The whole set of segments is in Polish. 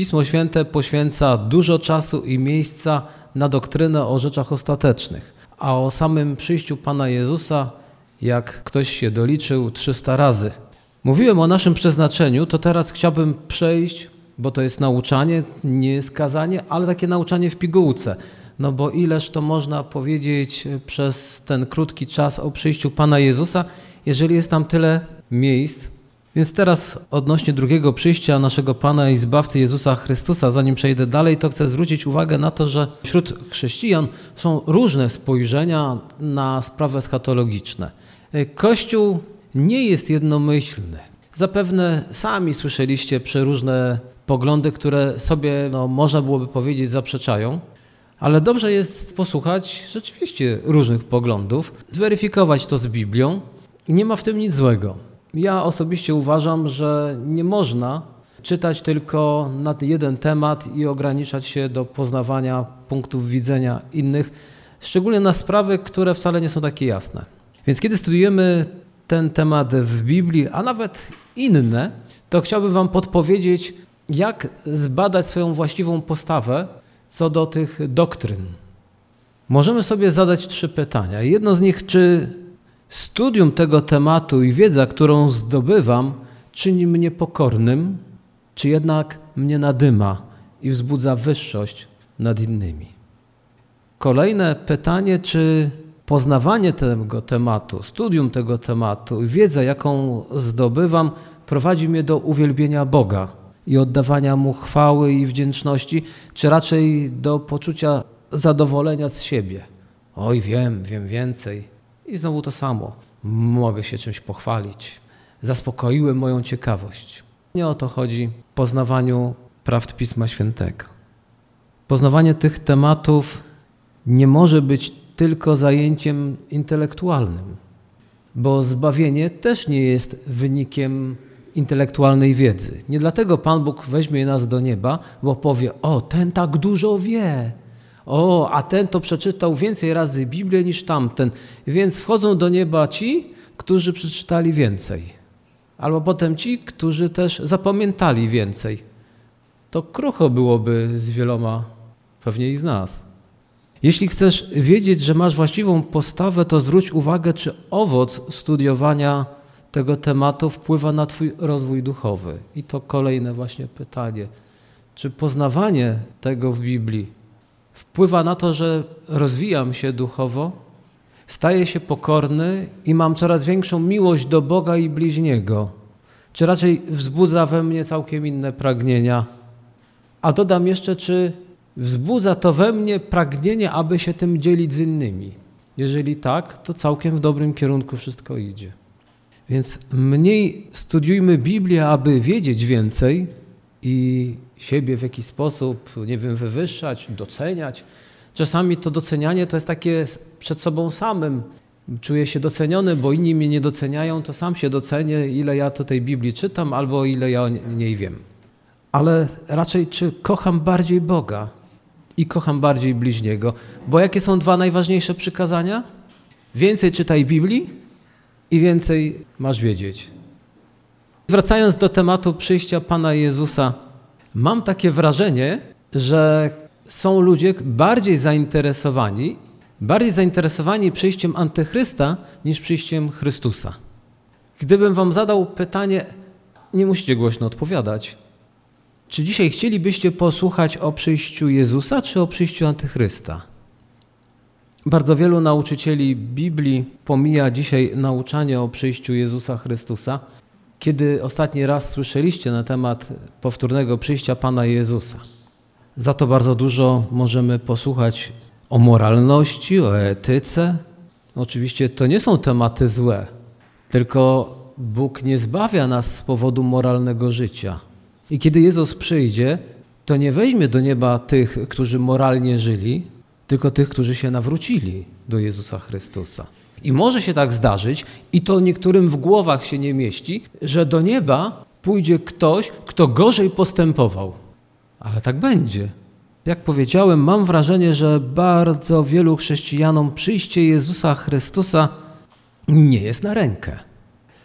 Pismo Święte poświęca dużo czasu i miejsca na doktrynę o rzeczach ostatecznych, a o samym przyjściu Pana Jezusa, jak ktoś się doliczył, 300 razy. Mówiłem o naszym przeznaczeniu, to teraz chciałbym przejść, bo to jest nauczanie, nie jest kazanie, ale takie nauczanie w pigułce. No bo ileż to można powiedzieć przez ten krótki czas o przyjściu Pana Jezusa, jeżeli jest tam tyle miejsc. Więc teraz odnośnie drugiego przyjścia naszego Pana i Zbawcy Jezusa Chrystusa, zanim przejdę dalej, to chcę zwrócić uwagę na to, że wśród chrześcijan są różne spojrzenia na sprawy eschatologiczne. Kościół nie jest jednomyślny. Zapewne sami słyszeliście przeróżne poglądy, które sobie, no, można byłoby powiedzieć, zaprzeczają. Ale dobrze jest posłuchać rzeczywiście różnych poglądów, zweryfikować to z Biblią nie ma w tym nic złego. Ja osobiście uważam, że nie można czytać tylko na jeden temat i ograniczać się do poznawania punktów widzenia innych, szczególnie na sprawy, które wcale nie są takie jasne. Więc kiedy studiujemy ten temat w Biblii, a nawet inne, to chciałbym Wam podpowiedzieć, jak zbadać swoją właściwą postawę co do tych doktryn. Możemy sobie zadać trzy pytania. Jedno z nich, czy studium tego tematu i wiedza, którą zdobywam, czyni mnie pokornym, czy jednak mnie nadyma i wzbudza wyższość nad innymi. Kolejne pytanie, czy poznawanie tego tematu, studium tego tematu i wiedza, jaką zdobywam, prowadzi mnie do uwielbienia Boga i oddawania Mu chwały i wdzięczności, czy raczej do poczucia zadowolenia z siebie. Oj, wiem, wiem więcej. I znowu to samo. Mogę się czymś pochwalić. Zaspokoiłem moją ciekawość. Nie o to chodzi w poznawaniu prawd Pisma Świętego. Poznawanie tych tematów nie może być tylko zajęciem intelektualnym, bo zbawienie też nie jest wynikiem intelektualnej wiedzy. Nie dlatego Pan Bóg weźmie nas do nieba, bo powie: O, ten tak dużo wie. O, a ten to przeczytał więcej razy Biblię niż tamten. Więc wchodzą do nieba ci, którzy przeczytali więcej. Albo potem ci, którzy też zapamiętali więcej. To krucho byłoby z wieloma, pewnie i z nas. Jeśli chcesz wiedzieć, że masz właściwą postawę, to zwróć uwagę, czy owoc studiowania tego tematu wpływa na Twój rozwój duchowy. I to kolejne właśnie pytanie. Czy poznawanie tego w Biblii wpływa na to, że rozwijam się duchowo, staję się pokorny i mam coraz większą miłość do Boga i bliźniego? Czy raczej wzbudza we mnie całkiem inne pragnienia? A dodam jeszcze, czy wzbudza to we mnie pragnienie, aby się tym dzielić z innymi? Jeżeli tak, to całkiem w dobrym kierunku wszystko idzie. Więc mniej studiujmy Biblię, aby wiedzieć więcej i siebie w jakiś sposób, nie wiem, wywyższać, doceniać. Czasami to docenianie to jest takie przed sobą samym. Czuję się doceniony, bo inni mnie nie doceniają, to sam się docenię, ile ja to tej Biblii czytam, albo ile ja o niej wiem. Ale raczej, czy kocham bardziej Boga i kocham bardziej bliźniego? Bo jakie są dwa najważniejsze przykazania? Więcej czytaj Biblii i więcej masz wiedzieć. Wracając do tematu przyjścia Pana Jezusa, mam takie wrażenie, że są ludzie bardziej zainteresowani, bardziej zainteresowani przyjściem Antychrysta niż przyjściem Chrystusa. Gdybym wam zadał pytanie, nie musicie głośno odpowiadać. Czy dzisiaj chcielibyście posłuchać o przyjściu Jezusa, czy o przyjściu Antychrysta? Bardzo wielu nauczycieli Biblii pomija dzisiaj nauczanie o przyjściu Jezusa Chrystusa. Kiedy ostatni raz słyszeliście na temat powtórnego przyjścia Pana Jezusa? Za to bardzo dużo możemy posłuchać o moralności, o etyce. Oczywiście to nie są tematy złe, tylko Bóg nie zbawia nas z powodu moralnego życia. I kiedy Jezus przyjdzie, to nie weźmie do nieba tych, którzy moralnie żyli, tylko tych, którzy się nawrócili do Jezusa Chrystusa. I może się tak zdarzyć, i to niektórym w głowach się nie mieści, że do nieba pójdzie ktoś, kto gorzej postępował. Ale tak będzie. Jak powiedziałem, mam wrażenie, że bardzo wielu chrześcijanom przyjście Jezusa Chrystusa nie jest na rękę.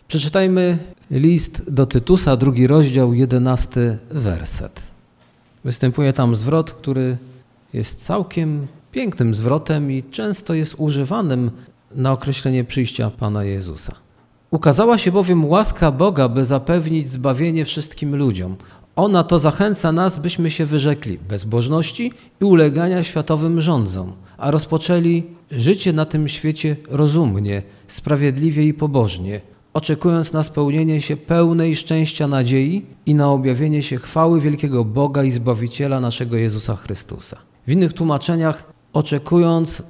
Przeczytajmy list do Tytusa, drugi rozdział, jedenasty werset. Występuje tam zwrot, który jest całkiem pięknym zwrotem i często jest używanym na określenie przyjścia Pana Jezusa. Ukazała się bowiem łaska Boga, by zapewnić zbawienie wszystkim ludziom. Ona to zachęca nas, byśmy się wyrzekli bezbożności i ulegania światowym rządzom, a rozpoczęli życie na tym świecie rozumnie, sprawiedliwie i pobożnie, oczekując na spełnienie się pełnej szczęścia nadziei i na objawienie się chwały wielkiego Boga i Zbawiciela naszego Jezusa Chrystusa. W innych tłumaczeniach oczekując,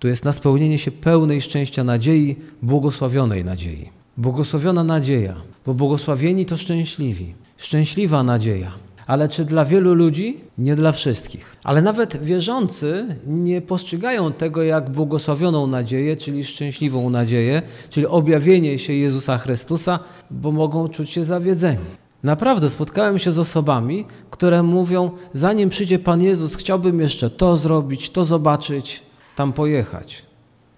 tu jest na spełnienie się pełnej szczęścia nadziei, błogosławionej nadziei. Błogosławiona nadzieja, bo błogosławieni to szczęśliwi. Szczęśliwa nadzieja. Ale czy dla wielu ludzi? Nie dla wszystkich. Ale nawet wierzący nie postrzegają tego jak błogosławioną nadzieję, czyli szczęśliwą nadzieję, czyli objawienie się Jezusa Chrystusa, bo mogą czuć się zawiedzeni. Naprawdę spotkałem się z osobami, które mówią: Zanim przyjdzie Pan Jezus, chciałbym jeszcze to zrobić, to zobaczyć, tam pojechać.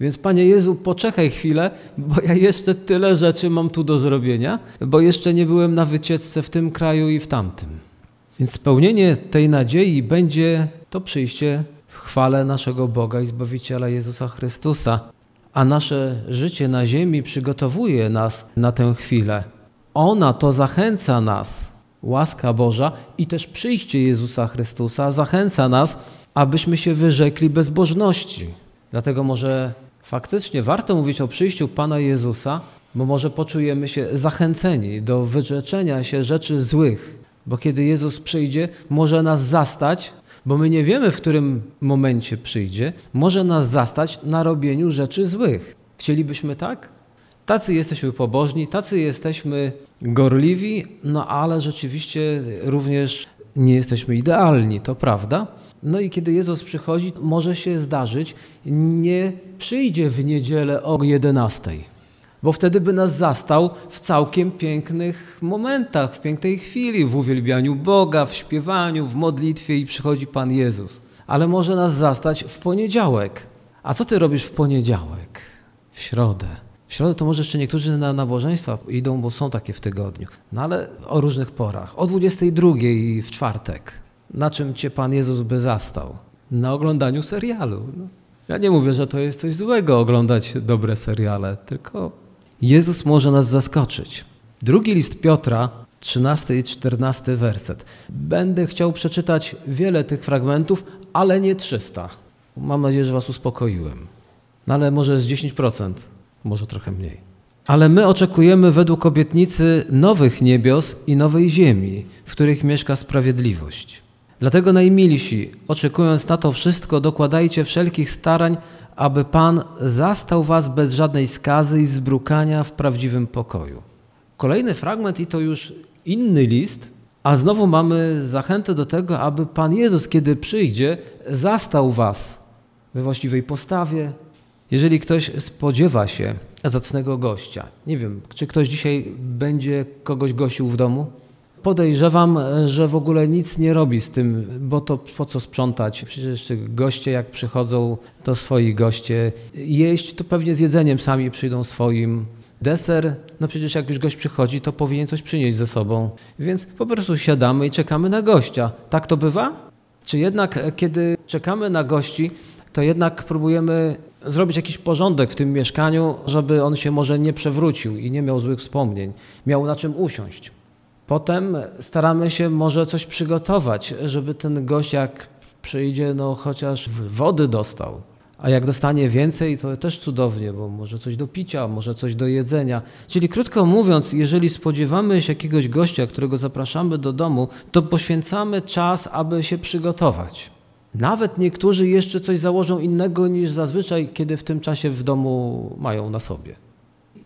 Więc Panie Jezu, poczekaj chwilę, bo ja jeszcze tyle rzeczy mam tu do zrobienia, bo jeszcze nie byłem na wycieczce w tym kraju i w tamtym. Więc spełnienie tej nadziei będzie to przyjście w chwale naszego Boga i Zbawiciela Jezusa Chrystusa, a nasze życie na ziemi przygotowuje nas na tę chwilę. Ona to zachęca nas, łaska Boża i też przyjście Jezusa Chrystusa zachęca nas, abyśmy się wyrzekli bezbożności. Dlatego może faktycznie warto mówić o przyjściu Pana Jezusa, bo może poczujemy się zachęceni do wyrzeczenia się rzeczy złych, bo kiedy Jezus przyjdzie, może nas zastać, bo my nie wiemy, w którym momencie przyjdzie, może nas zastać na robieniu rzeczy złych. Chcielibyśmy tak? Tacy jesteśmy pobożni, tacy jesteśmy gorliwi, no ale rzeczywiście również nie jesteśmy idealni, to prawda. No i kiedy Jezus przychodzi, może się zdarzyć, nie przyjdzie w niedzielę o 11, bo wtedy by nas zastał w całkiem pięknych momentach, w pięknej chwili, w uwielbianiu Boga, w śpiewaniu, w modlitwie i przychodzi Pan Jezus. Ale może nas zastać w poniedziałek. A co ty robisz w poniedziałek? W środę. W środę to może jeszcze niektórzy na nabożeństwa idą, bo są takie w tygodniu. No ale o różnych porach. O 22 w czwartek. Na czym cię Pan Jezus by zastał? Na oglądaniu serialu. No. Ja nie mówię, że to jest coś złego oglądać dobre seriale, tylko Jezus może nas zaskoczyć. Drugi list Piotra, 13 i 14 werset. Będę chciał przeczytać wiele tych fragmentów, ale nie 300. Mam nadzieję, że Was uspokoiłem. No ale może z 10%, może trochę mniej. Ale my oczekujemy według obietnicy nowych niebios i nowej ziemi, w których mieszka sprawiedliwość. Dlatego najmilsi, oczekując na to wszystko, dokładajcie wszelkich starań, aby Pan zastał was bez żadnej skazy i zbrukania w prawdziwym pokoju. Kolejny fragment i to już inny list, a znowu mamy zachętę do tego, aby Pan Jezus, kiedy przyjdzie, zastał was we właściwej postawie. Jeżeli ktoś spodziewa się zacnego gościa, nie wiem, czy ktoś dzisiaj będzie kogoś gościł w domu? Podejrzewam, że w ogóle nic nie robi z tym, bo to po co sprzątać? Przecież goście jak przychodzą, to swoi goście. Jeść, to pewnie z jedzeniem sami przyjdą swoim. Deser, no przecież jak już gość przychodzi, to powinien coś przynieść ze sobą. Więc po prostu siadamy i czekamy na gościa. Tak to bywa? Czy jednak kiedy czekamy na gości, to jednak próbujemy zrobić jakiś porządek w tym mieszkaniu, żeby on się może nie przewrócił i nie miał złych wspomnień, miał na czym usiąść. Potem staramy się może coś przygotować, żeby ten gość jak przyjdzie, no chociaż wody dostał. A jak dostanie więcej, to też cudownie, bo może coś do picia, może coś do jedzenia. Czyli krótko mówiąc, jeżeli spodziewamy się jakiegoś gościa, którego zapraszamy do domu, to poświęcamy czas, aby się przygotować. Nawet niektórzy jeszcze coś założą innego niż zazwyczaj, kiedy w tym czasie w domu mają na sobie.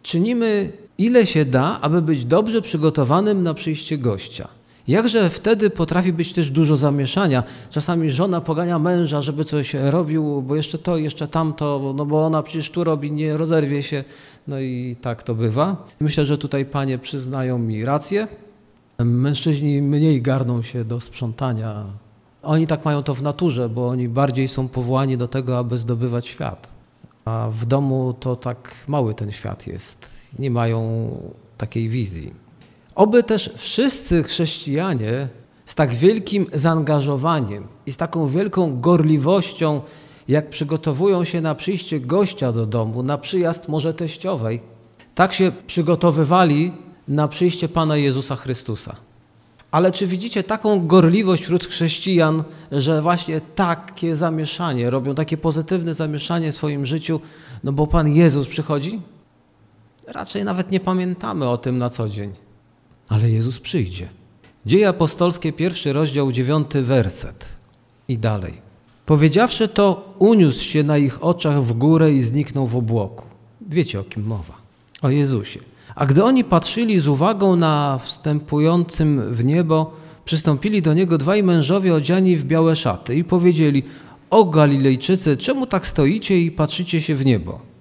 Czynimy ile się da, aby być dobrze przygotowanym na przyjście gościa. Jakże wtedy potrafi być też dużo zamieszania. Czasami żona pogania męża, żeby coś robił, bo jeszcze to, jeszcze tamto, no bo ona przecież tu robi, nie rozerwie się. No i tak to bywa. Myślę, że tutaj panie przyznają mi rację. Mężczyźni mniej garną się do sprzątania. Oni tak mają to w naturze, bo oni bardziej są powołani do tego, aby zdobywać świat. A w domu to tak mały ten świat jest nie mają takiej wizji. Oby też wszyscy chrześcijanie z tak wielkim zaangażowaniem i z taką wielką gorliwością, jak przygotowują się na przyjście gościa do domu, na przyjazd może teściowej, tak się przygotowywali na przyjście Pana Jezusa Chrystusa. Ale czy widzicie taką gorliwość wśród chrześcijan, że właśnie takie zamieszanie, robią takie pozytywne zamieszanie w swoim życiu, no bo Pan Jezus przychodzi? Raczej nawet nie pamiętamy o tym na co dzień. Ale Jezus przyjdzie. Dzieje apostolskie, pierwszy rozdział, dziewiąty werset. I dalej. Powiedziawszy to, uniósł się na ich oczach w górę i zniknął w obłoku. Wiecie o kim mowa? O Jezusie. A gdy oni patrzyli z uwagą na wstępującym w niebo, przystąpili do niego dwaj mężowie odziani w białe szaty i powiedzieli: O Galilejczycy, czemu tak stoicie i patrzycie się w niebo?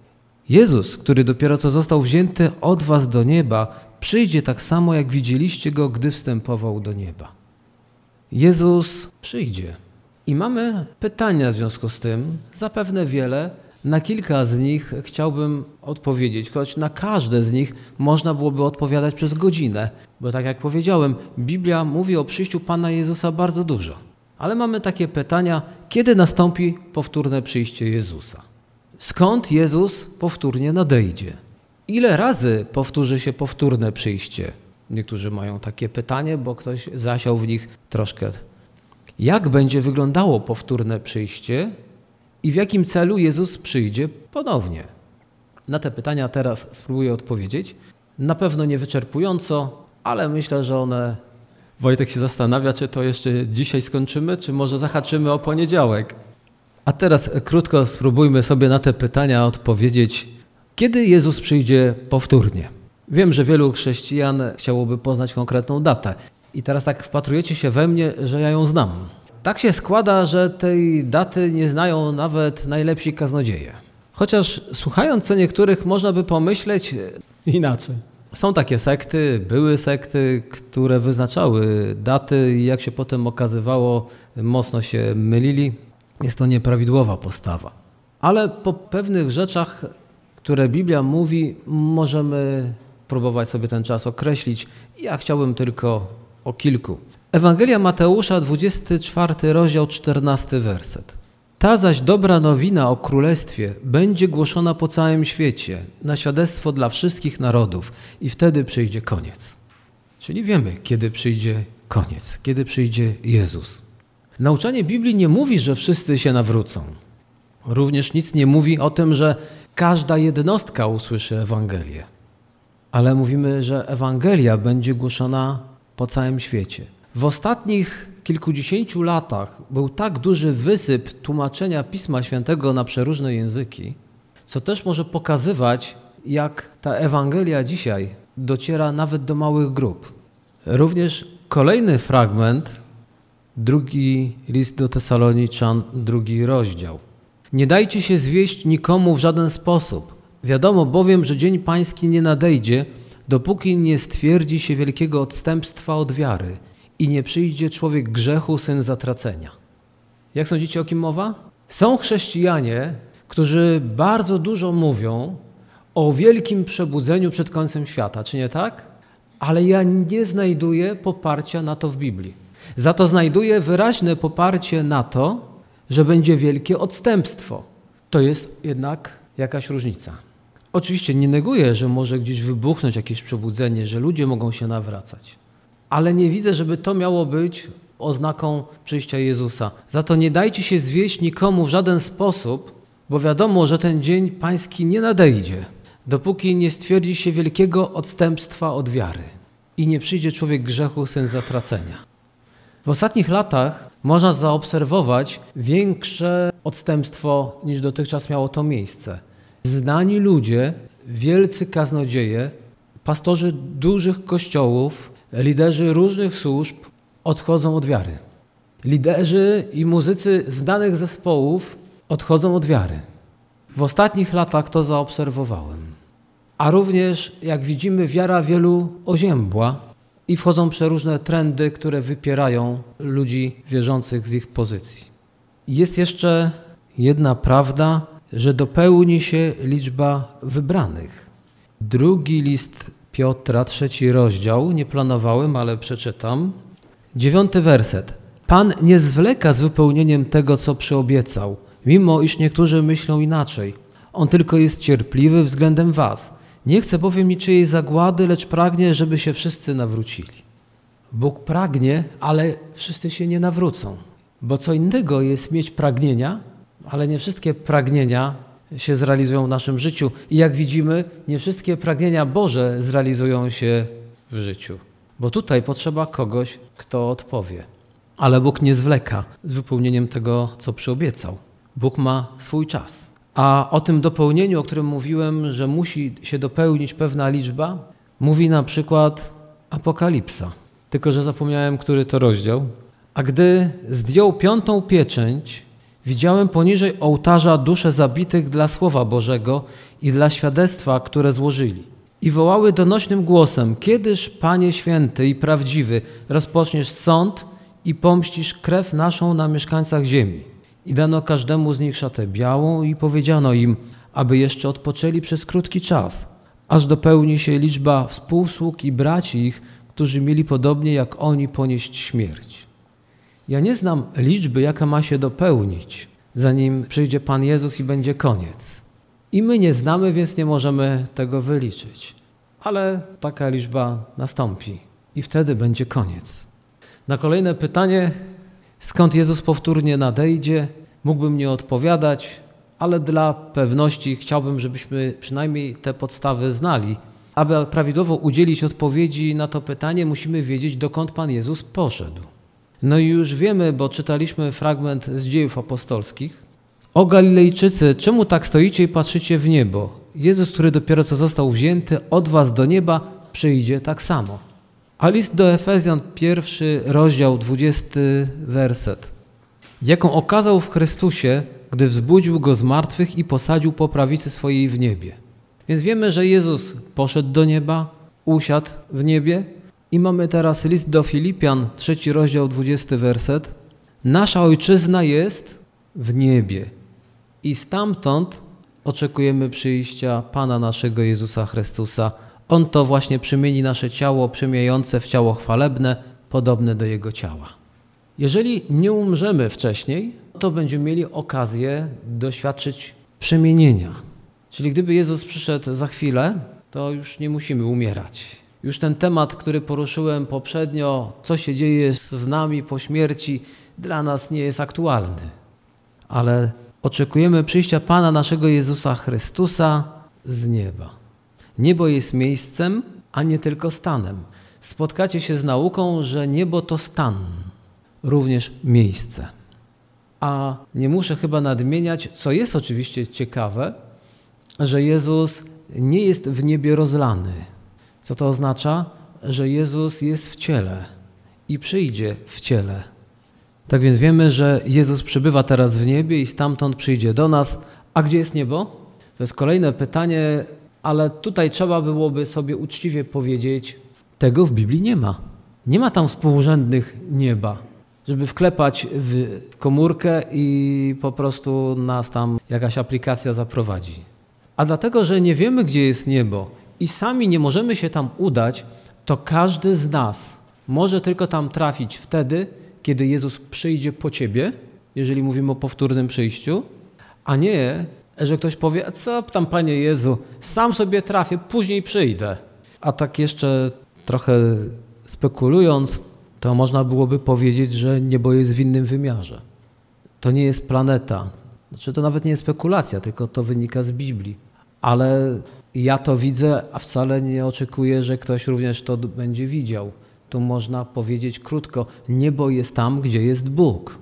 Jezus, który dopiero co został wzięty od was do nieba, przyjdzie tak samo, jak widzieliście go, gdy wstępował do nieba. Jezus przyjdzie. I mamy pytania w związku z tym, zapewne wiele. Na kilka z nich chciałbym odpowiedzieć, choć na każde z nich można byłoby odpowiadać przez godzinę, bo tak jak powiedziałem, Biblia mówi o przyjściu Pana Jezusa bardzo dużo. Ale mamy takie pytania, kiedy nastąpi powtórne przyjście Jezusa? Skąd Jezus powtórnie nadejdzie? Ile razy powtórzy się powtórne przyjście? Niektórzy mają takie pytanie, bo ktoś zasiał w nich troszkę. Jak będzie wyglądało powtórne przyjście i w jakim celu Jezus przyjdzie ponownie? Na te pytania teraz spróbuję odpowiedzieć. Na pewno nie wyczerpująco, ale myślę, że one. Wojtek się zastanawia, czy to jeszcze dzisiaj skończymy, czy może zahaczymy o poniedziałek. A teraz krótko spróbujmy sobie na te pytania odpowiedzieć. Kiedy Jezus przyjdzie powtórnie? Wiem, że wielu chrześcijan chciałoby poznać konkretną datę. I teraz tak wpatrujecie się we mnie, że ja ją znam. Tak się składa, że tej daty nie znają nawet najlepsi kaznodzieje. Chociaż słuchając co niektórych można by pomyśleć inaczej. Są takie sekty, były sekty, które wyznaczały daty i jak się potem okazywało, mocno się mylili. Jest to nieprawidłowa postawa. Ale po pewnych rzeczach, które Biblia mówi, możemy próbować sobie ten czas określić. Ja chciałbym tylko o kilku. Ewangelia Mateusza, 24 rozdział, 14 werset. Ta zaś dobra nowina o królestwie będzie głoszona po całym świecie, na świadectwo dla wszystkich narodów, i wtedy przyjdzie koniec. Czyli wiemy, kiedy przyjdzie koniec, kiedy przyjdzie Jezus. Nauczanie Biblii nie mówi, że wszyscy się nawrócą. Również nic nie mówi o tym, że każda jednostka usłyszy Ewangelię. Ale mówimy, że Ewangelia będzie głoszona po całym świecie. W ostatnich kilkudziesięciu latach był tak duży wysyp tłumaczenia Pisma Świętego na przeróżne języki, co też może pokazywać, jak ta Ewangelia dzisiaj dociera nawet do małych grup. Również kolejny fragment, drugi list do Tesaloniczan, drugi rozdział. Nie dajcie się zwieść nikomu w żaden sposób. Wiadomo bowiem, że dzień pański nie nadejdzie, dopóki nie stwierdzi się wielkiego odstępstwa od wiary i nie przyjdzie człowiek grzechu, syn zatracenia. Jak sądzicie, o kim mowa? Są chrześcijanie, którzy bardzo dużo mówią o wielkim przebudzeniu przed końcem świata, czy nie tak? Ale ja nie znajduję poparcia na to w Biblii. Za to znajduję wyraźne poparcie na to, że będzie wielkie odstępstwo. To jest jednak jakaś różnica. Oczywiście nie neguję, że może gdzieś wybuchnąć jakieś przebudzenie, że ludzie mogą się nawracać, ale nie widzę, żeby to miało być oznaką przyjścia Jezusa. Za to nie dajcie się zwieść nikomu w żaden sposób, bo wiadomo, że ten dzień pański nie nadejdzie, dopóki nie stwierdzi się wielkiego odstępstwa od wiary i nie przyjdzie człowiek grzechu, syn zatracenia. W ostatnich latach można zaobserwować większe odstępstwo niż dotychczas miało to miejsce. Znani ludzie, wielcy kaznodzieje, pastorzy dużych kościołów, liderzy różnych służb odchodzą od wiary. Liderzy i muzycy znanych zespołów odchodzą od wiary. W ostatnich latach to zaobserwowałem. A również, jak widzimy, wiara wielu oziębła i wchodzą przeróżne trendy, które wypierają ludzi wierzących z ich pozycji. Jest jeszcze jedna prawda, że dopełni się liczba wybranych. Drugi list Piotra, trzeci rozdział, nie planowałem, ale przeczytam. Dziewiąty werset. Pan nie zwleka z wypełnieniem tego, co przyobiecał, mimo iż niektórzy myślą inaczej. On tylko jest cierpliwy względem was. Nie chce bowiem niczyjej zagłady, lecz pragnie, żeby się wszyscy nawrócili. Bóg pragnie, ale wszyscy się nie nawrócą. Bo co innego jest mieć pragnienia, ale nie wszystkie pragnienia się zrealizują w naszym życiu. I jak widzimy, nie wszystkie pragnienia Boże zrealizują się w życiu. Bo tutaj potrzeba kogoś, kto odpowie. Ale Bóg nie zwleka z wypełnieniem tego, co przyobiecał. Bóg ma swój czas. A o tym dopełnieniu, o którym mówiłem, że musi się dopełnić pewna liczba, mówi na przykład Apokalipsa. Tylko, że zapomniałem, który to rozdział. A gdy zdjął piątą pieczęć, widziałem poniżej ołtarza dusze zabitych dla Słowa Bożego i dla świadectwa, które złożyli. I wołały donośnym głosem: Kiedyż, Panie święty i prawdziwy, rozpoczniesz sąd i pomścisz krew naszą na mieszkańcach ziemi? I dano każdemu z nich szatę białą i powiedziano im, aby jeszcze odpoczęli przez krótki czas, aż dopełni się liczba współsług i braci ich, którzy mieli podobnie jak oni ponieść śmierć. Ja nie znam liczby, jaka ma się dopełnić, zanim przyjdzie Pan Jezus i będzie koniec. I my nie znamy, więc nie możemy tego wyliczyć. Ale taka liczba nastąpi i wtedy będzie koniec. Na kolejne pytanie, skąd Jezus powtórnie nadejdzie, mógłbym nie odpowiadać, ale dla pewności chciałbym, żebyśmy przynajmniej te podstawy znali. Aby prawidłowo udzielić odpowiedzi na to pytanie, musimy wiedzieć, dokąd Pan Jezus poszedł. No i już wiemy, bo czytaliśmy fragment z dziejów apostolskich. O Galilejczycy, czemu tak stoicie i patrzycie w niebo? Jezus, który dopiero co został wzięty od was do nieba, przyjdzie tak samo. A list do Efezjan, pierwszy rozdział, dwudziesty werset. Jaką okazał w Chrystusie, gdy wzbudził go z martwych i posadził po prawicy swojej w niebie. Więc wiemy, że Jezus poszedł do nieba, usiadł w niebie i mamy teraz list do Filipian, trzeci rozdział, dwudziesty werset. Nasza ojczyzna jest w niebie i stamtąd oczekujemy przyjścia Pana naszego Jezusa Chrystusa. On to właśnie przemieni nasze ciało przemieniające w ciało chwalebne, podobne do Jego ciała. Jeżeli nie umrzemy wcześniej, to będziemy mieli okazję doświadczyć przemienienia. Czyli gdyby Jezus przyszedł za chwilę, to już nie musimy umierać. Już ten temat, który poruszyłem poprzednio, co się dzieje z nami po śmierci, dla nas nie jest aktualny. Ale oczekujemy przyjścia Pana naszego Jezusa Chrystusa z nieba. Niebo jest miejscem, a nie tylko stanem. Spotkacie się z nauką, że niebo to stan, również miejsce. A nie muszę chyba nadmieniać, co jest oczywiście ciekawe, że Jezus nie jest w niebie rozlany. Co to oznacza? Że Jezus jest w ciele i przyjdzie w ciele. Tak więc wiemy, że Jezus przybywa teraz w niebie i stamtąd przyjdzie do nas. A gdzie jest niebo? To jest kolejne pytanie, ale tutaj trzeba byłoby sobie uczciwie powiedzieć, tego w Biblii nie ma. Nie ma tam współrzędnych nieba, żeby wklepać w komórkę i po prostu nas tam jakaś aplikacja zaprowadzi. A dlatego, że nie wiemy, gdzie jest niebo i sami nie możemy się tam udać, to każdy z nas może tylko tam trafić wtedy, kiedy Jezus przyjdzie po ciebie, jeżeli mówimy o powtórnym przyjściu, a nie, że ktoś powie, a co tam Panie Jezu, sam sobie trafię, później przyjdę. A tak jeszcze trochę spekulując, to można byłoby powiedzieć, że niebo jest w innym wymiarze. To nie jest planeta. Znaczy to nawet nie jest spekulacja, tylko to wynika z Biblii. Ale ja to widzę, a wcale nie oczekuję, że ktoś również to będzie widział. Tu można powiedzieć krótko: niebo jest tam, gdzie jest Bóg.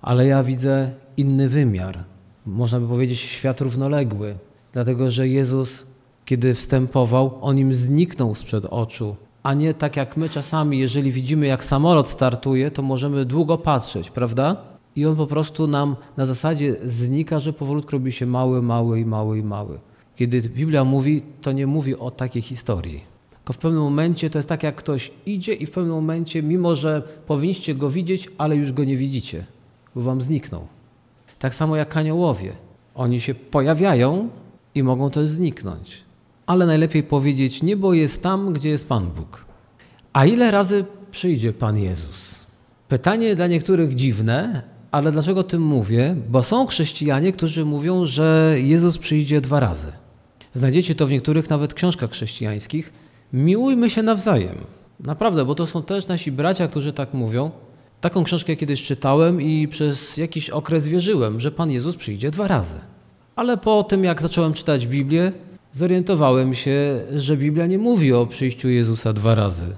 Ale ja widzę inny wymiar. Można by powiedzieć świat równoległy, dlatego że Jezus, kiedy wstępował, on im zniknął sprzed oczu, a nie tak jak my czasami, jeżeli widzimy, jak samolot startuje, to możemy długo patrzeć, prawda? I on po prostu nam na zasadzie znika, że powolutku robi się mały, mały i mały i mały. Kiedy Biblia mówi, to nie mówi o takiej historii. Tylko w pewnym momencie to jest tak, jak ktoś idzie i w pewnym momencie, mimo że powinniście go widzieć, ale już go nie widzicie, bo wam zniknął. Tak samo jak aniołowie. Oni się pojawiają i mogą też zniknąć. Ale najlepiej powiedzieć, niebo jest tam, gdzie jest Pan Bóg. A ile razy przyjdzie Pan Jezus? Pytanie dla niektórych dziwne, ale dlaczego o tym mówię? Bo są chrześcijanie, którzy mówią, że Jezus przyjdzie dwa razy. Znajdziecie to w niektórych nawet książkach chrześcijańskich. Miłujmy się nawzajem. Naprawdę, bo to są też nasi bracia, którzy tak mówią. Taką książkę kiedyś czytałem i przez jakiś okres wierzyłem, że Pan Jezus przyjdzie dwa razy. Ale po tym, jak zacząłem czytać Biblię, zorientowałem się, że Biblia nie mówi o przyjściu Jezusa dwa razy.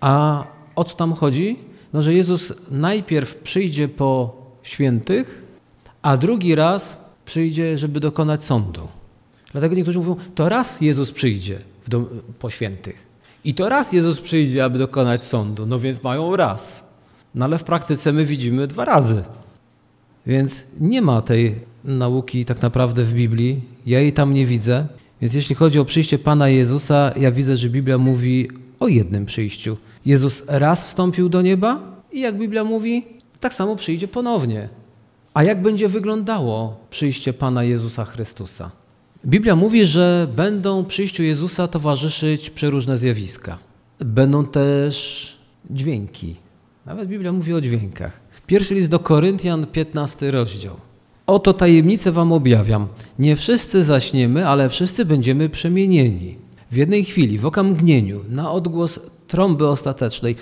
A o co tam chodzi? No, że Jezus najpierw przyjdzie po świętych, a drugi raz przyjdzie, żeby dokonać sądu. Dlatego niektórzy mówią, to raz Jezus przyjdzie po świętych. I to raz Jezus przyjdzie, aby dokonać sądu. No więc mają raz. No ale w praktyce my widzimy dwa razy. Więc nie ma tej nauki tak naprawdę w Biblii. Ja jej tam nie widzę. Więc jeśli chodzi o przyjście Pana Jezusa, ja widzę, że Biblia mówi o jednym przyjściu. Jezus raz wstąpił do nieba i jak Biblia mówi, tak samo przyjdzie ponownie. A jak będzie wyglądało przyjście Pana Jezusa Chrystusa? Biblia mówi, że będą przyjściu Jezusa towarzyszyć przeróżne zjawiska. Będą też dźwięki. Nawet Biblia mówi o dźwiękach. Pierwszy list do Koryntian, 15 rozdział. Oto tajemnicę wam objawiam. Nie wszyscy zaśniemy, ale wszyscy będziemy przemienieni. W jednej chwili, w okamgnieniu, na odgłos trąby ostatecznej,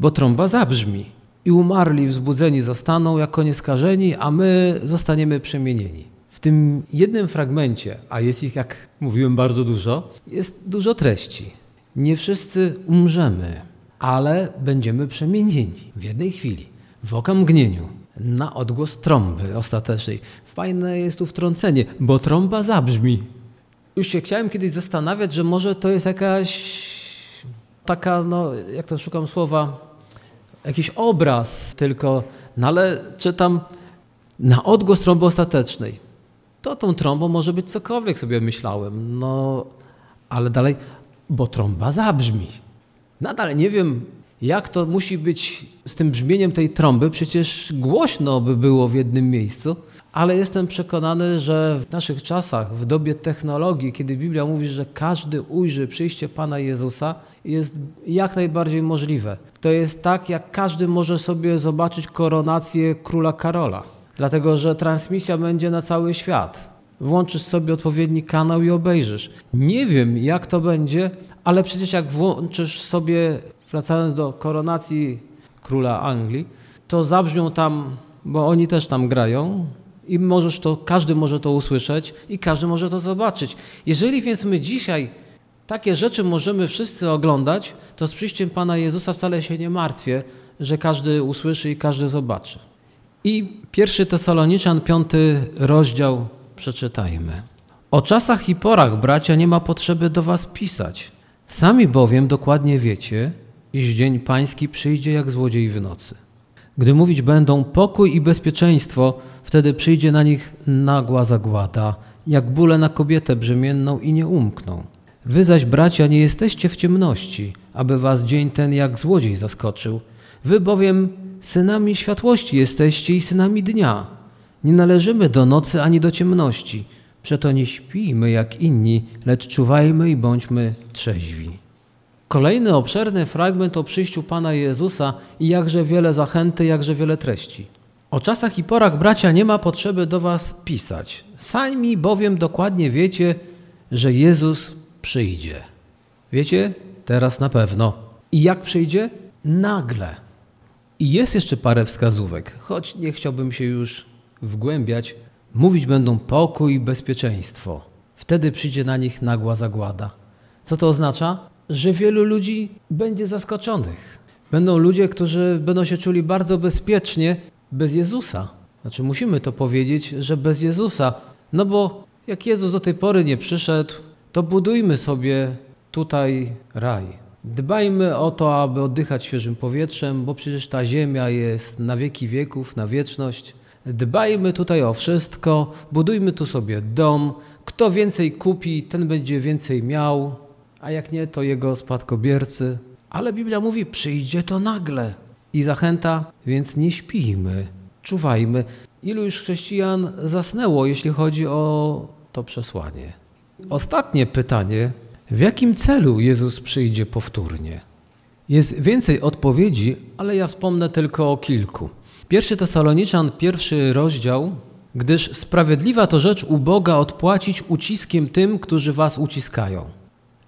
bo trąba zabrzmi i umarli wzbudzeni zostaną jako nieskażeni, a my zostaniemy przemienieni. W tym jednym fragmencie, a jest ich, jak mówiłem, bardzo dużo, jest dużo treści. Nie wszyscy umrzemy, ale będziemy przemienieni w jednej chwili, w okamgnieniu, na odgłos trąby ostatecznej. Fajne jest tu wtrącenie, bo trąba zabrzmi. Już się chciałem kiedyś zastanawiać, że może to jest jakaś taka, no jak to szukam słowa, jakiś obraz tylko, no ale czytam na odgłos trąby ostatecznej. To tą trąbą może być cokolwiek sobie myślałem, no ale dalej, bo trąba zabrzmi. Nadal nie wiem, jak to musi być z tym brzmieniem tej trąby, przecież głośno by było w jednym miejscu, ale jestem przekonany, że w naszych czasach, w dobie technologii, kiedy Biblia mówi, że każdy ujrzy przyjście Pana Jezusa, jest jak najbardziej możliwe. To jest tak, jak każdy może sobie zobaczyć koronację króla Karola, dlatego że transmisja będzie na cały świat. Włączysz sobie odpowiedni kanał i obejrzysz. Nie wiem, jak to będzie, ale przecież jak włączysz sobie, wracając do koronacji króla Anglii, to zabrzmią tam, bo oni też tam grają, i możesz to, każdy może to usłyszeć i każdy może to zobaczyć. Jeżeli więc my dzisiaj takie rzeczy możemy wszyscy oglądać, to z przyjściem Pana Jezusa wcale się nie martwię, że każdy usłyszy i każdy zobaczy. I pierwszy Tesaloniczan, piąty rozdział przeczytajmy. O czasach i porach, bracia, nie ma potrzeby do was pisać. Sami bowiem dokładnie wiecie, iż dzień pański przyjdzie jak złodziej w nocy. Gdy mówić będą pokój i bezpieczeństwo, wtedy przyjdzie na nich nagła zagłada, jak bóle na kobietę brzemienną i nie umkną. Wy zaś, bracia, nie jesteście w ciemności, aby was dzień ten jak złodziej zaskoczył. Wy bowiem synami światłości jesteście i synami dnia. Nie należymy do nocy ani do ciemności. Przeto nie śpijmy jak inni, lecz czuwajmy i bądźmy trzeźwi. Kolejny obszerny fragment o przyjściu Pana Jezusa i jakże wiele zachęty, jakże wiele treści. O czasach i porach, bracia, nie ma potrzeby do was pisać. Sami bowiem dokładnie wiecie, że Jezus przyjdzie. Wiecie? Teraz na pewno. I jak przyjdzie? Nagle. I jest jeszcze parę wskazówek, choć nie chciałbym się już wgłębiać. Mówić będą pokój i bezpieczeństwo. Wtedy przyjdzie na nich nagła zagłada. Co to oznacza? Że wielu ludzi będzie zaskoczonych. Będą ludzie, którzy będą się czuli bardzo bezpiecznie bez Jezusa. Znaczy, musimy to powiedzieć, że bez Jezusa. No bo jak Jezus do tej pory nie przyszedł, to budujmy sobie tutaj raj. Dbajmy o to, aby oddychać świeżym powietrzem, bo przecież ta ziemia jest na wieki wieków, na wieczność. Dbajmy tutaj o wszystko, budujmy tu sobie dom. Kto więcej kupi, ten będzie więcej miał, a jak nie, to jego spadkobiercy. Ale Biblia mówi, przyjdzie to nagle. I zachęta, więc nie śpijmy, czuwajmy. Ilu już chrześcijan zasnęło, jeśli chodzi o to przesłanie? Ostatnie pytanie. W jakim celu Jezus przyjdzie powtórnie? Jest więcej odpowiedzi, ale ja wspomnę tylko o kilku. Pierwszy Tesaloniczan, pierwszy rozdział, gdyż sprawiedliwa to rzecz u Boga odpłacić uciskiem tym, którzy was uciskają.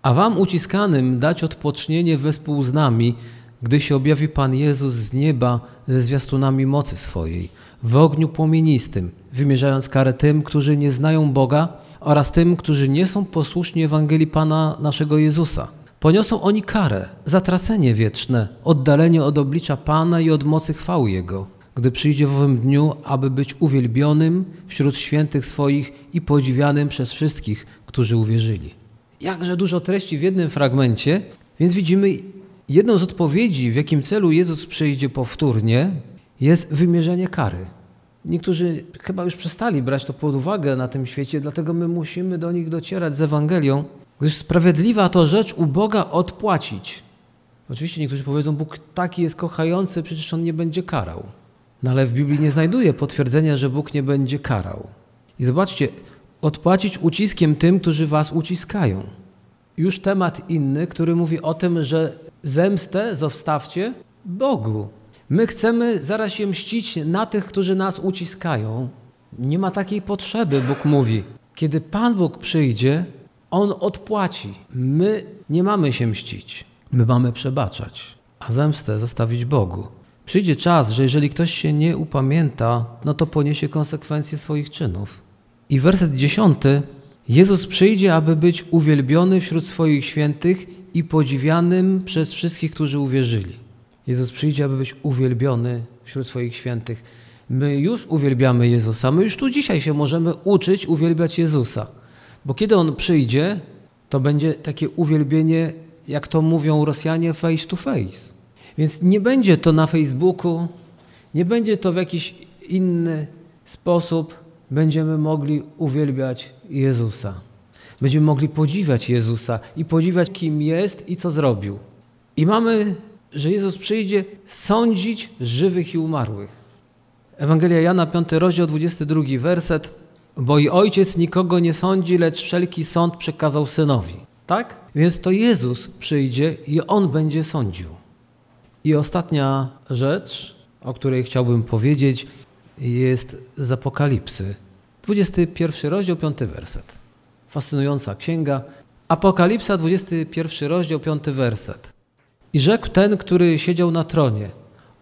A wam uciskanym dać odpocznienie wespół z nami, gdy się objawi Pan Jezus z nieba ze zwiastunami mocy swojej, w ogniu płomienistym, wymierzając karę tym, którzy nie znają Boga oraz tym, którzy nie są posłuszni Ewangelii Pana naszego Jezusa. Poniosą oni karę, zatracenie wieczne, oddalenie od oblicza Pana i od mocy chwały Jego, gdy przyjdzie w owym dniu, aby być uwielbionym wśród świętych swoich i podziwianym przez wszystkich, którzy uwierzyli. Jakże dużo treści w jednym fragmencie, więc widzimy jedną z odpowiedzi, w jakim celu Jezus przyjdzie powtórnie, jest wymierzenie kary. Niektórzy chyba już przestali brać to pod uwagę na tym świecie, dlatego my musimy do nich docierać z Ewangelią, gdyż sprawiedliwa to rzecz u Boga odpłacić. Oczywiście niektórzy powiedzą, Bóg taki jest kochający, przecież On nie będzie karał. No ale w Biblii nie znajduje potwierdzenia, że Bóg nie będzie karał. I zobaczcie, odpłacić uciskiem tym, którzy was uciskają. Już temat inny, który mówi o tym, że zemstę zostawcie Bogu. My chcemy zaraz się mścić na tych, którzy nas uciskają. Nie ma takiej potrzeby, Bóg mówi. Kiedy Pan Bóg przyjdzie, On odpłaci. My nie mamy się mścić. My mamy przebaczać, a zemstę zostawić Bogu. Przyjdzie czas, że jeżeli ktoś się nie upamięta, no to poniesie konsekwencje swoich czynów. I werset dziesiąty. Jezus przyjdzie, aby być uwielbiony wśród swoich świętych i podziwianym przez wszystkich, którzy uwierzyli. Jezus przyjdzie, aby być uwielbiony wśród swoich świętych. My już uwielbiamy Jezusa. My już tu dzisiaj się możemy uczyć uwielbiać Jezusa. Bo kiedy On przyjdzie, to będzie takie uwielbienie, jak to mówią Rosjanie, face to face. Więc nie będzie to na Facebooku, nie będzie to w jakiś inny sposób. Będziemy mogli uwielbiać Jezusa. Będziemy mogli podziwiać Jezusa i podziwiać, kim jest i co zrobił. I mamy, że Jezus przyjdzie sądzić żywych i umarłych. Ewangelia Jana, 5 rozdział, 22 werset. Bo i ojciec nikogo nie sądzi, lecz wszelki sąd przekazał synowi. Tak? Więc to Jezus przyjdzie i on będzie sądził. I ostatnia rzecz, o której chciałbym powiedzieć, jest z Apokalipsy. 21 rozdział, 5 werset. Fascynująca księga. Apokalipsa, 21 rozdział, 5 werset. I rzekł ten, który siedział na tronie,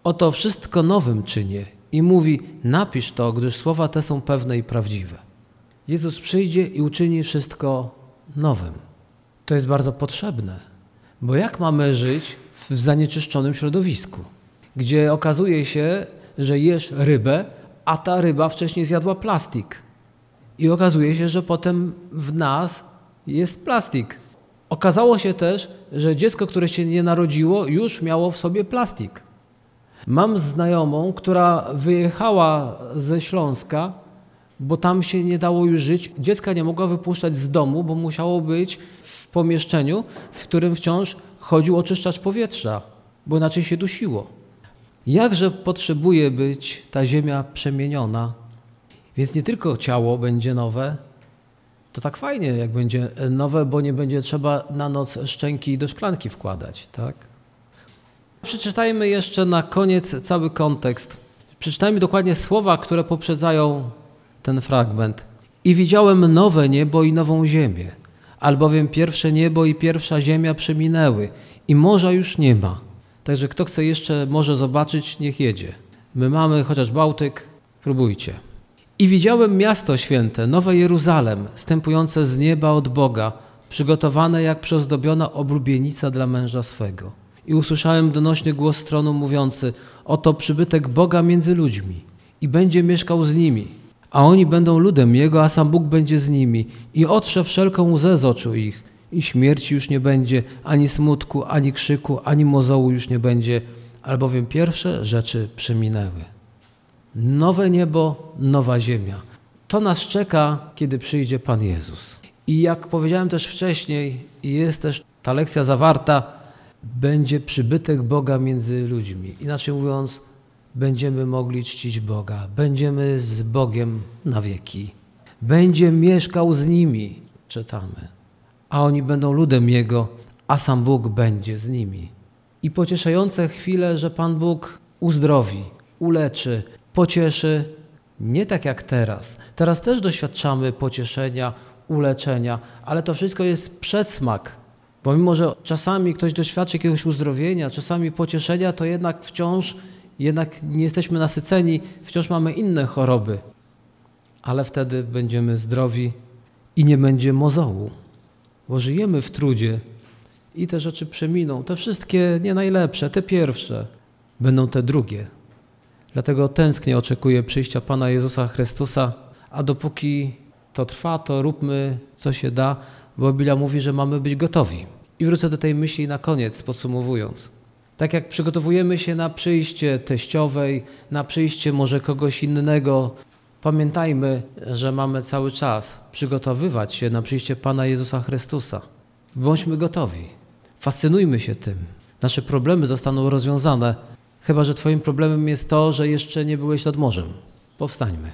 oto wszystko nowym czynię. I mówi, napisz to, gdyż słowa te są pewne i prawdziwe. Jezus przyjdzie i uczyni wszystko nowym. To jest bardzo potrzebne, bo jak mamy żyć w zanieczyszczonym środowisku, gdzie okazuje się, że jesz rybę, a ta ryba wcześniej zjadła plastik. I okazuje się, że potem w nas jest plastik. Okazało się też, że dziecko, które się nie narodziło, już miało w sobie plastik. Mam znajomą, która wyjechała ze Śląska, bo tam się nie dało już żyć. Dziecka nie mogła wypuszczać z domu, bo musiało być w pomieszczeniu, w którym wciąż chodził oczyszczacz powietrza, bo inaczej się dusiło. Jakże potrzebuje być ta ziemia przemieniona, więc nie tylko ciało będzie nowe, to tak fajnie, jak będzie nowe, bo nie będzie trzeba na noc szczęki do szklanki wkładać, tak? Przeczytajmy jeszcze na koniec cały kontekst. Przeczytajmy dokładnie słowa, które poprzedzają ten fragment. I widziałem nowe niebo i nową ziemię, albowiem pierwsze niebo i pierwsza ziemia przeminęły i morza już nie ma. Także kto chce jeszcze może zobaczyć, niech jedzie. My mamy chociaż Bałtyk, próbujcie. I widziałem miasto święte, Nowe Jeruzalem, stępujące z nieba od Boga, przygotowane jak przyozdobiona oblubienica dla męża swego. I usłyszałem donośny głos stronu mówiący, oto przybytek Boga między ludźmi i będzie mieszkał z nimi, a oni będą ludem Jego, a sam Bóg będzie z nimi i otrze wszelką łzę z oczu ich i śmierci już nie będzie, ani smutku, ani krzyku, ani mozołu już nie będzie, albowiem pierwsze rzeczy przeminęły. Nowe niebo, nowa ziemia. To nas czeka, kiedy przyjdzie Pan Jezus. I jak powiedziałem też wcześniej, jest też ta lekcja zawarta, będzie przybytek Boga między ludźmi. Inaczej mówiąc, będziemy mogli czcić Boga, będziemy z Bogiem na wieki. Będzie mieszkał z nimi, czytamy. A oni będą ludem Jego, a sam Bóg będzie z nimi. i pocieszające chwile, że Pan Bóg uzdrowi, uleczy, pocieszy, nie tak jak teraz. Teraz też doświadczamy pocieszenia, uleczenia, ale to wszystko jest przedsmak. Bo mimo, że czasami ktoś doświadczy jakiegoś uzdrowienia, czasami pocieszenia, to jednak wciąż jednak nie jesteśmy nasyceni, wciąż mamy inne choroby. Ale wtedy będziemy zdrowi i nie będzie mozołu, bo żyjemy w trudzie i te rzeczy przeminą. Te wszystkie nie najlepsze, te pierwsze, będą te drugie. Dlatego tęsknię oczekuję przyjścia Pana Jezusa Chrystusa, a dopóki to trwa, to róbmy co się da, bo Biblia mówi, że mamy być gotowi. I wrócę do tej myśli na koniec, podsumowując. Tak jak przygotowujemy się na przyjście teściowej, na przyjście może kogoś innego, pamiętajmy, że mamy cały czas przygotowywać się na przyjście Pana Jezusa Chrystusa. Bądźmy gotowi. Fascynujmy się tym. Nasze problemy zostaną rozwiązane, chyba że Twoim problemem jest to, że jeszcze nie byłeś nad morzem. Powstańmy.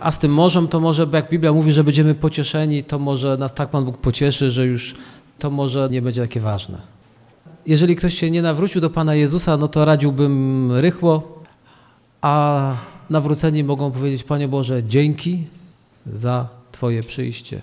A z tym morzem to może, jak Biblia mówi, że będziemy pocieszeni, to może nas tak Pan Bóg pocieszy, że już to może nie będzie takie ważne. Jeżeli ktoś się nie nawrócił do Pana Jezusa, no to radziłbym rychło, a nawróceni mogą powiedzieć, Panie Boże, dzięki za Twoje przyjście.